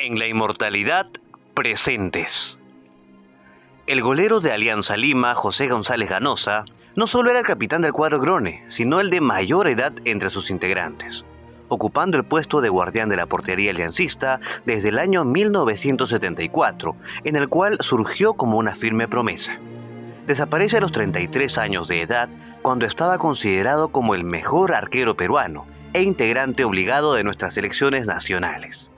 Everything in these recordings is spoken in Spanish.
En la inmortalidad, presentes. El golero de Alianza Lima, José González Ganosa, no solo era el capitán del cuadro Grone, sino el de mayor edad entre sus integrantes, ocupando el puesto de guardián de la portería aliancista desde el año 1974, en el cual surgió como una firme promesa. Desaparece a los 33 años de edad cuando estaba considerado como el mejor arquero peruano e integrante obligado de nuestras selecciones nacionales.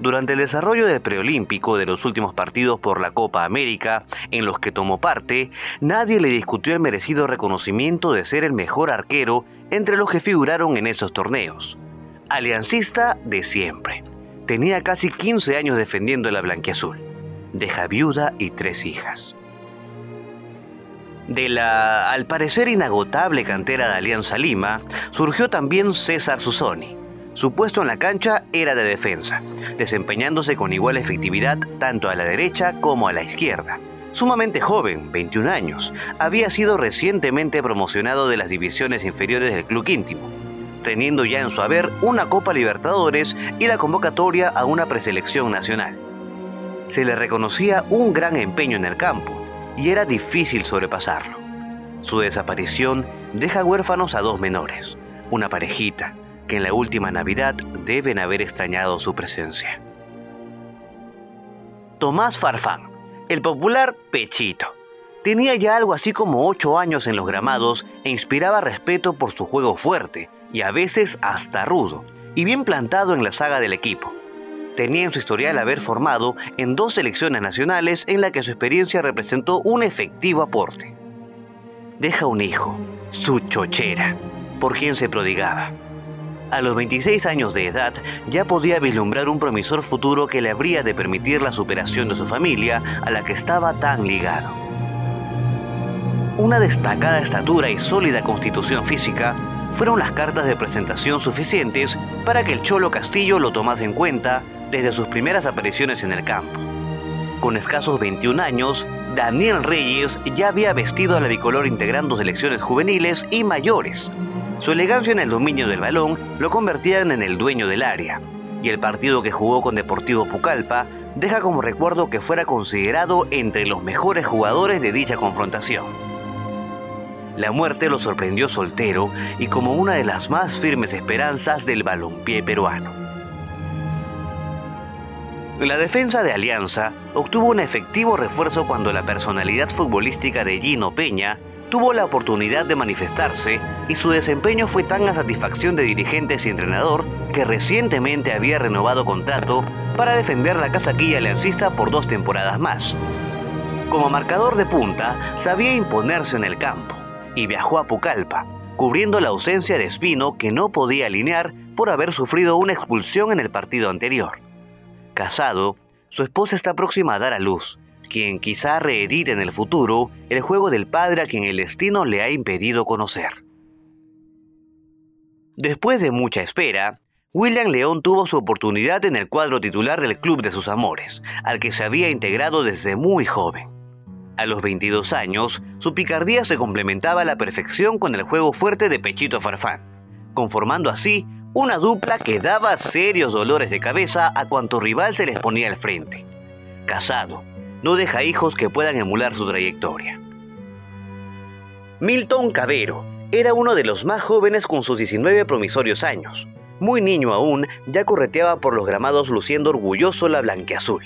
Durante el desarrollo del preolímpico de los últimos partidos por la Copa América, en los que tomó parte, nadie le discutió el merecido reconocimiento de ser el mejor arquero entre los que figuraron en esos torneos. Aliancista de siempre. Tenía casi 15 años defendiendo la blanquiazul. Deja viuda y tres hijas. De la, al parecer, inagotable cantera de Alianza Lima, surgió también César Susoni. Su puesto en la cancha era de defensa, desempeñándose con igual efectividad tanto a la derecha como a la izquierda. Sumamente joven, 21 años, había sido recientemente promocionado de las divisiones inferiores del club íntimo, teniendo ya en su haber una Copa Libertadores y la convocatoria a una preselección nacional. Se le reconocía un gran empeño en el campo, y era difícil sobrepasarlo. Su desaparición deja huérfanos a dos menores, una parejita, que en la última Navidad deben haber extrañado su presencia. Tomás Farfán, el popular Pechito. Tenía ya algo así como ocho años en los gramados e inspiraba respeto por su juego fuerte y a veces hasta rudo, y bien plantado en la saga del equipo tenía en su historial haber formado en dos selecciones nacionales en la que su experiencia representó un efectivo aporte. Deja un hijo, su chochera, por quien se prodigaba. A los 26 años de edad ya podía vislumbrar un promisor futuro que le habría de permitir la superación de su familia a la que estaba tan ligado. Una destacada estatura y sólida constitución física fueron las cartas de presentación suficientes para que el Cholo Castillo lo tomase en cuenta desde sus primeras apariciones en el campo. Con escasos 21 años, Daniel Reyes ya había vestido a la bicolor integrando selecciones juveniles y mayores. Su elegancia en el dominio del balón lo convertían en el dueño del área, y el partido que jugó con Deportivo Pucallpa deja como recuerdo que fuera considerado entre los mejores jugadores de dicha confrontación. La muerte lo sorprendió soltero y como una de las más firmes esperanzas del balompié peruano. La defensa de Alianza obtuvo un efectivo refuerzo cuando la personalidad futbolística de Gino Peña tuvo la oportunidad de manifestarse y su desempeño fue tan a satisfacción de dirigentes y entrenador que recientemente había renovado contrato para defender la casaquilla aliancista por dos temporadas más. Como marcador de punta, sabía imponerse en el campo y viajó a Pucallpa, cubriendo la ausencia de Espino que no podía alinear por haber sufrido una expulsión en el partido anterior. Casado, su esposa está próxima a dar a luz, quien quizá reedite en el futuro el juego del padre a quien el destino le ha impedido conocer. Después de mucha espera, William León tuvo su oportunidad en el cuadro titular del Club de sus Amores, al que se había integrado desde muy joven. A los 22 años, su picardía se complementaba a la perfección con el juego fuerte de Pechito Farfán, conformando así una dupla que daba serios dolores de cabeza a cuanto rival se les ponía al frente. Casado, no deja hijos que puedan emular su trayectoria. Milton Cabero era uno de los más jóvenes con sus 19 promisorios años. Muy niño aún, ya correteaba por los gramados luciendo orgulloso la blanqueazul.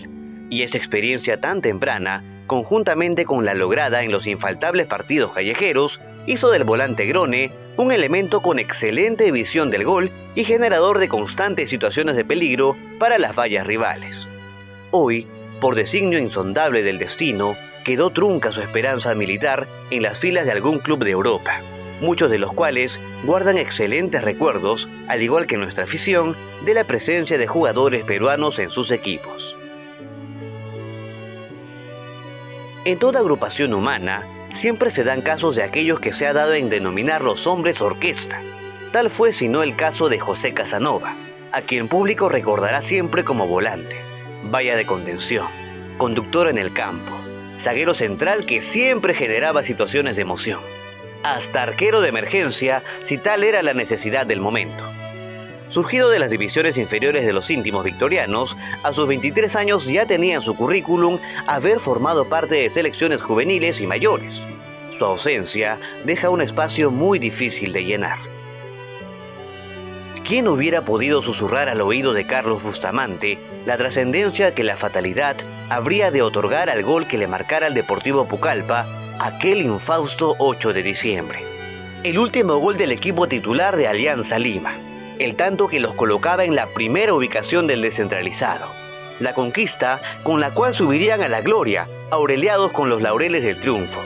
Y esa experiencia tan temprana, conjuntamente con la lograda en los infaltables partidos callejeros, hizo del volante Grone un elemento con excelente visión del gol y generador de constantes situaciones de peligro para las vallas rivales. Hoy, por designio insondable del destino, quedó trunca su esperanza militar en las filas de algún club de Europa, muchos de los cuales guardan excelentes recuerdos, al igual que nuestra afición, de la presencia de jugadores peruanos en sus equipos. En toda agrupación humana, siempre se dan casos de aquellos que se ha dado en denominar los hombres orquesta. Tal fue si no el caso de José Casanova, a quien público recordará siempre como volante, valla de contención, conductor en el campo, zaguero central que siempre generaba situaciones de emoción, hasta arquero de emergencia si tal era la necesidad del momento. Surgido de las divisiones inferiores de los íntimos victorianos, a sus 23 años ya tenía en su currículum haber formado parte de selecciones juveniles y mayores. Su ausencia deja un espacio muy difícil de llenar. ¿Quién hubiera podido susurrar al oído de Carlos Bustamante la trascendencia que la fatalidad habría de otorgar al gol que le marcara al Deportivo Pucallpa aquel infausto 8 de diciembre? El último gol del equipo titular de Alianza Lima el tanto que los colocaba en la primera ubicación del descentralizado. La conquista con la cual subirían a la gloria, aureliados con los laureles del triunfo.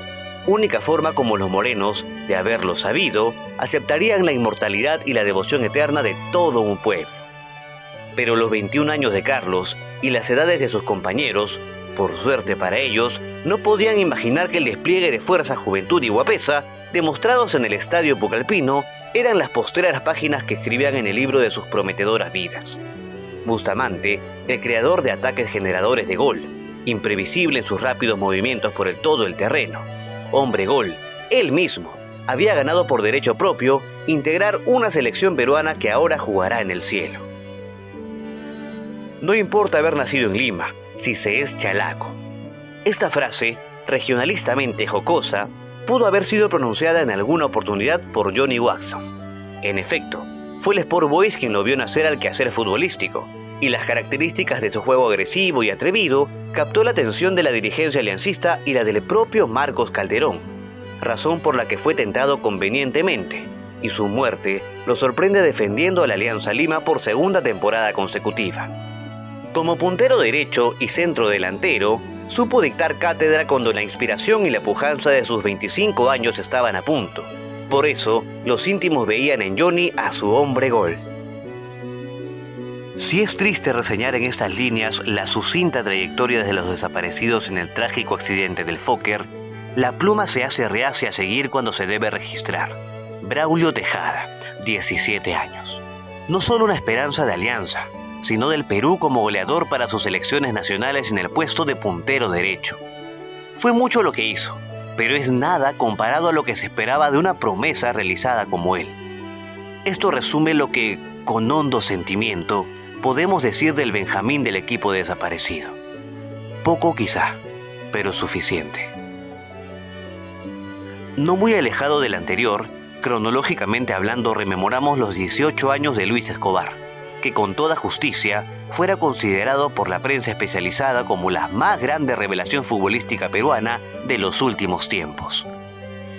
Única forma como los morenos, de haberlo sabido, aceptarían la inmortalidad y la devoción eterna de todo un pueblo. Pero los 21 años de Carlos y las edades de sus compañeros, por suerte para ellos, no podían imaginar que el despliegue de fuerza, juventud y guapesa, demostrados en el estadio Pucalpino, eran las posteras páginas que escribían en el libro de sus prometedoras vidas. Bustamante, el creador de ataques generadores de gol, imprevisible en sus rápidos movimientos por el todo el terreno, hombre gol, él mismo, había ganado por derecho propio integrar una selección peruana que ahora jugará en el cielo. No importa haber nacido en Lima, si se es chalaco. Esta frase, regionalistamente jocosa, pudo haber sido pronunciada en alguna oportunidad por Johnny Watson. En efecto, fue el Sport Boys quien lo vio nacer al quehacer futbolístico, y las características de su juego agresivo y atrevido captó la atención de la dirigencia aliancista y la del propio Marcos Calderón, razón por la que fue tentado convenientemente, y su muerte lo sorprende defendiendo a la Alianza Lima por segunda temporada consecutiva. Como puntero derecho y centro delantero, supo dictar cátedra cuando la inspiración y la pujanza de sus 25 años estaban a punto. Por eso, los íntimos veían en Johnny a su hombre gol. Si es triste reseñar en estas líneas la sucinta trayectoria de los desaparecidos en el trágico accidente del Fokker, la pluma se hace reacia a seguir cuando se debe registrar. Braulio Tejada, 17 años. No solo una esperanza de alianza, sino del Perú como goleador para sus selecciones nacionales en el puesto de puntero derecho. Fue mucho lo que hizo, pero es nada comparado a lo que se esperaba de una promesa realizada como él. Esto resume lo que, con hondo sentimiento, podemos decir del Benjamín del equipo desaparecido. Poco quizá, pero suficiente. No muy alejado del anterior, cronológicamente hablando rememoramos los 18 años de Luis Escobar que con toda justicia fuera considerado por la prensa especializada como la más grande revelación futbolística peruana de los últimos tiempos.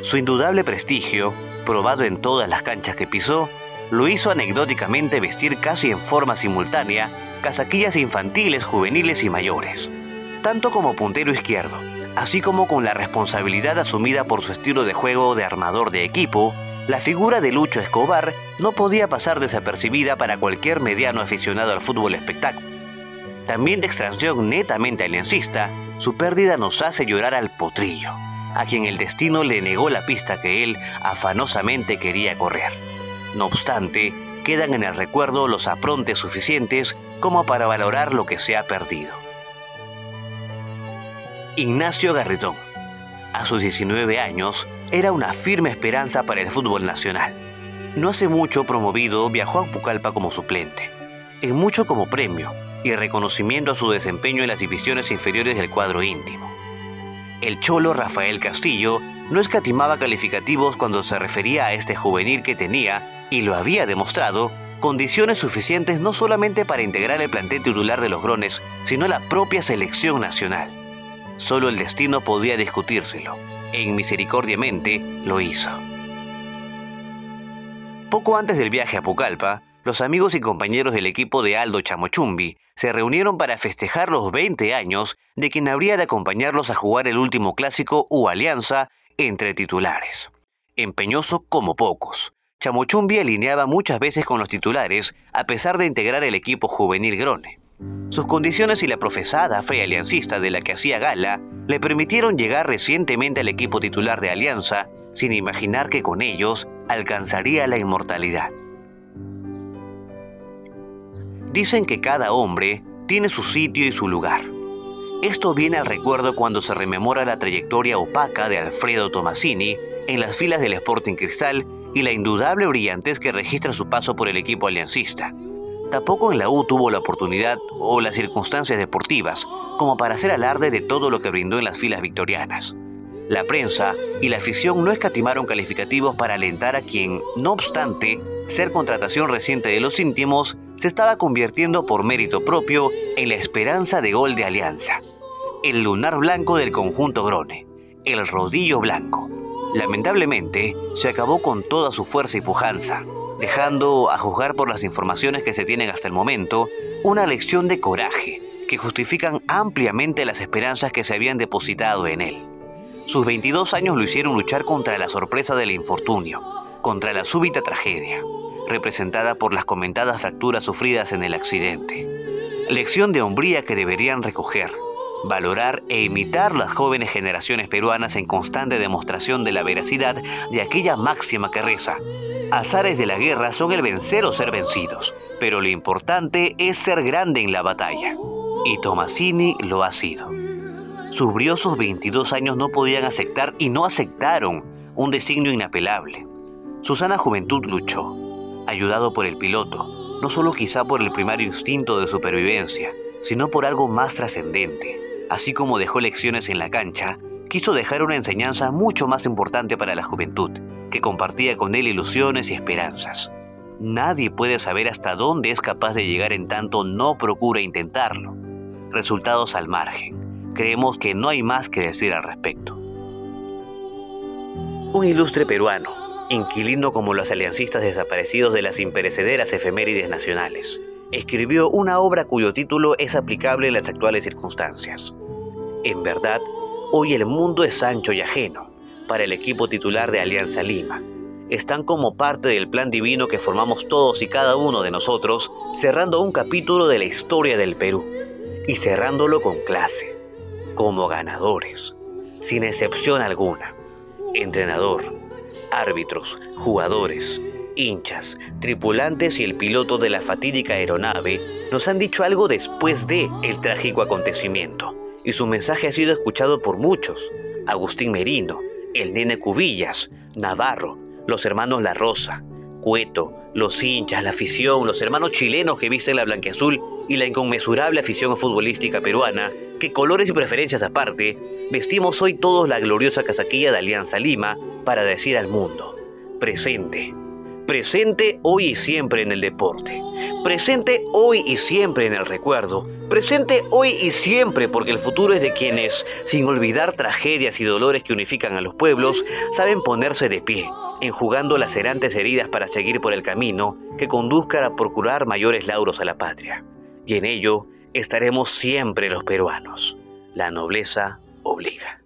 Su indudable prestigio, probado en todas las canchas que pisó, lo hizo anecdóticamente vestir casi en forma simultánea casaquillas infantiles, juveniles y mayores, tanto como puntero izquierdo, así como con la responsabilidad asumida por su estilo de juego de armador de equipo, la figura de Lucho Escobar no podía pasar desapercibida para cualquier mediano aficionado al fútbol espectáculo. También de extracción netamente aliancista, su pérdida nos hace llorar al potrillo, a quien el destino le negó la pista que él afanosamente quería correr. No obstante, quedan en el recuerdo los aprontes suficientes como para valorar lo que se ha perdido. Ignacio Garretón. A sus 19 años, era una firme esperanza para el fútbol nacional. No hace mucho promovido viajó a Pucallpa como suplente, en mucho como premio y reconocimiento a su desempeño en las divisiones inferiores del cuadro íntimo. El cholo Rafael Castillo no escatimaba calificativos cuando se refería a este juvenil que tenía, y lo había demostrado, condiciones suficientes no solamente para integrar el plantel titular de los Grones, sino la propia selección nacional. Solo el destino podía discutírselo en misericordiamente lo hizo. Poco antes del viaje a Pucallpa, los amigos y compañeros del equipo de Aldo Chamochumbi se reunieron para festejar los 20 años de quien habría de acompañarlos a jugar el último clásico u alianza entre titulares. Empeñoso como pocos, Chamochumbi alineaba muchas veces con los titulares a pesar de integrar el equipo juvenil Grone. Sus condiciones y la profesada fe aliancista de la que hacía gala le permitieron llegar recientemente al equipo titular de Alianza sin imaginar que con ellos alcanzaría la inmortalidad. Dicen que cada hombre tiene su sitio y su lugar. Esto viene al recuerdo cuando se rememora la trayectoria opaca de Alfredo Tomasini en las filas del Sporting Cristal y la indudable brillantez que registra su paso por el equipo aliancista Tampoco en la U tuvo la oportunidad o las circunstancias deportivas como para hacer alarde de todo lo que brindó en las filas victorianas. La prensa y la afición no escatimaron calificativos para alentar a quien, no obstante, ser contratación reciente de los íntimos, se estaba convirtiendo por mérito propio en la esperanza de gol de Alianza. El lunar blanco del conjunto Grone, el rodillo blanco. Lamentablemente, se acabó con toda su fuerza y pujanza, dejando, a juzgar por las informaciones que se tienen hasta el momento, una lección de coraje que justifican ampliamente las esperanzas que se habían depositado en él. Sus 22 años lo hicieron luchar contra la sorpresa del infortunio, contra la súbita tragedia, representada por las comentadas fracturas sufridas en el accidente. Lección de hombría que deberían recoger, valorar e imitar las jóvenes generaciones peruanas en constante demostración de la veracidad de aquella máxima que reza, azares de la guerra son el vencer o ser vencidos, pero lo importante es ser grande en la batalla. Y Tomasini lo ha sido. Sus briosos 22 años no podían aceptar y no aceptaron un designio inapelable. Su sana juventud luchó, ayudado por el piloto, no solo quizá por el primario instinto de supervivencia, sino por algo más trascendente. Así como dejó lecciones en la cancha, quiso dejar una enseñanza mucho más importante para la juventud, que compartía con él ilusiones y esperanzas. Nadie puede saber hasta dónde es capaz de llegar en tanto no procura intentarlo. Resultados al margen. Creemos que no hay más que decir al respecto. Un ilustre peruano, inquilino como los aliancistas desaparecidos de las imperecederas efemérides nacionales, escribió una obra cuyo título es aplicable en las actuales circunstancias. En verdad, hoy el mundo es ancho y ajeno, para el equipo titular de Alianza Lima. Están como parte del plan divino que formamos todos y cada uno de nosotros, cerrando un capítulo de la historia del Perú y cerrándolo con clase, como ganadores, sin excepción alguna. Entrenador, árbitros, jugadores, hinchas, tripulantes y el piloto de la fatídica aeronave nos han dicho algo después de el trágico acontecimiento, y su mensaje ha sido escuchado por muchos. Agustín Merino, el nene Cubillas, Navarro, los hermanos La Rosa, Cueto, los hinchas, la afición, los hermanos chilenos que visten la blanqueazul y la inconmensurable afición futbolística peruana, que colores y preferencias aparte, vestimos hoy todos la gloriosa casaquilla de Alianza Lima para decir al mundo, presente, presente hoy y siempre en el deporte, presente hoy y siempre en el recuerdo, presente hoy y siempre porque el futuro es de quienes, sin olvidar tragedias y dolores que unifican a los pueblos, saben ponerse de pie, enjugando las herantes heridas para seguir por el camino que conduzca a procurar mayores lauros a la patria. Y en ello estaremos siempre los peruanos. La nobleza obliga.